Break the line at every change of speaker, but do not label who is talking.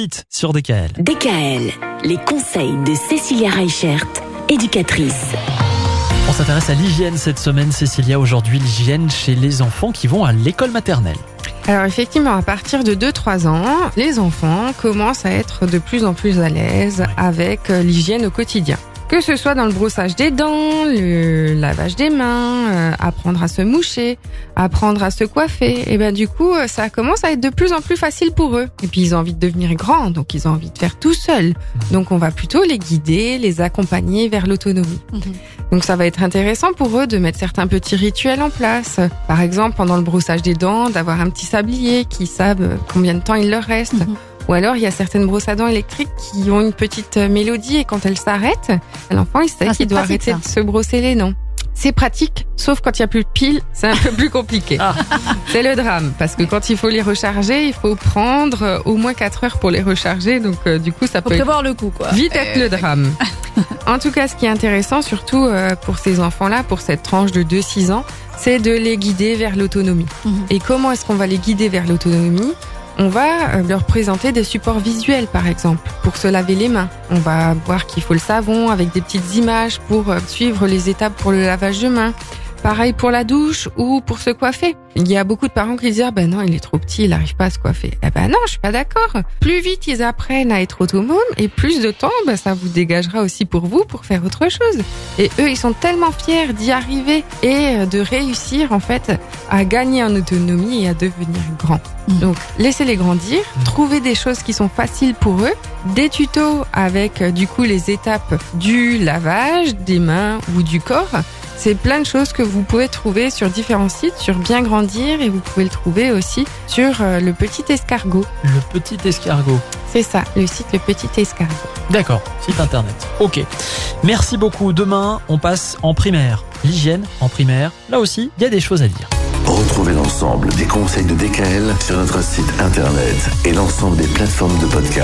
vite sur DKL.
DKL, les conseils de Cécilia Reichert, éducatrice.
On s'intéresse à l'hygiène cette semaine, Cécilia. Aujourd'hui, l'hygiène chez les enfants qui vont à l'école maternelle.
Alors effectivement, à partir de 2-3 ans, les enfants commencent à être de plus en plus à l'aise avec euh, l'hygiène au quotidien. Que ce soit dans le brossage des dents, le lavage des mains, euh, apprendre à se moucher, apprendre à se coiffer, et ben du coup, euh, ça commence à être de plus en plus facile pour eux. Et puis ils ont envie de devenir grands, donc ils ont envie de faire tout seuls. Donc on va plutôt les guider, les accompagner vers l'autonomie. Donc ça va être intéressant pour eux de mettre certains petits rituels en place. Par exemple, pendant le brossage des dents, d'avoir un petit sablier qui savent combien de temps il leur reste.
Mhm.
Ou alors, il y a certaines brosses à dents électriques qui ont une petite euh, mélodie et quand elles s'arrêtent, l'enfant, il sait
Ah,
qu'il doit
pratique,
arrêter
ça.
de se brosser les dents. C'est pratique, sauf quand il y a plus de piles, c'est un peu plus compliqué.
Ah.
C'est le drame, parce que quand il faut les recharger, il faut prendre euh, au moins 4 heures pour les recharger, donc euh, du coup, ça
Faut
peut être
prévoir le coup, quoi.
vite être le drame. En tout cas, ce qui est intéressant, surtout euh, pour ces enfants-là, pour cette tranche de 2-6 ans, c'est de les guider vers l'autonomie.
Mhm.
Et comment est-ce qu'on va les guider vers l'autonomie? On va euh, leur présenter des supports visuels, par exemple, pour se laver les mains. On va voir qu'il faut le savon avec des petites images pour euh, suivre les étapes pour le lavage de mains. Pareil pour la douche ou pour se coiffer. Il y a beaucoup de parents qui disent ah ben non il est trop petit, il n'arrive pas à se coiffer. Eh ben non, je suis pas d'accord. Plus vite ils apprennent à être autonomes et plus de temps, ben, ça vous dégagera aussi pour vous pour faire autre chose. Et eux ils sont tellement fiers d'y arriver et de réussir en fait à gagner en autonomie et à devenir grands.
Mhm.
Donc laissez-les grandir, trouver des choses qui sont faciles pour eux, des tutos avec euh, du coup les étapes du lavage des mains ou du corps. C'est plein de choses que vous pouvez trouver sur différents sites, sur Bien Grandir, et vous pouvez le trouver aussi sur euh, le Petit Escargot.
Le petit escargot.
C'est ça, le site Le Petit Escargot.
D'accord, site internet. Ok. Merci beaucoup. Demain, on passe en primaire. L'hygiène en primaire. Là aussi, il y a des choses à dire.
Retrouvez l'ensemble des conseils de DKL sur notre site internet et l'ensemble des plateformes de podcast.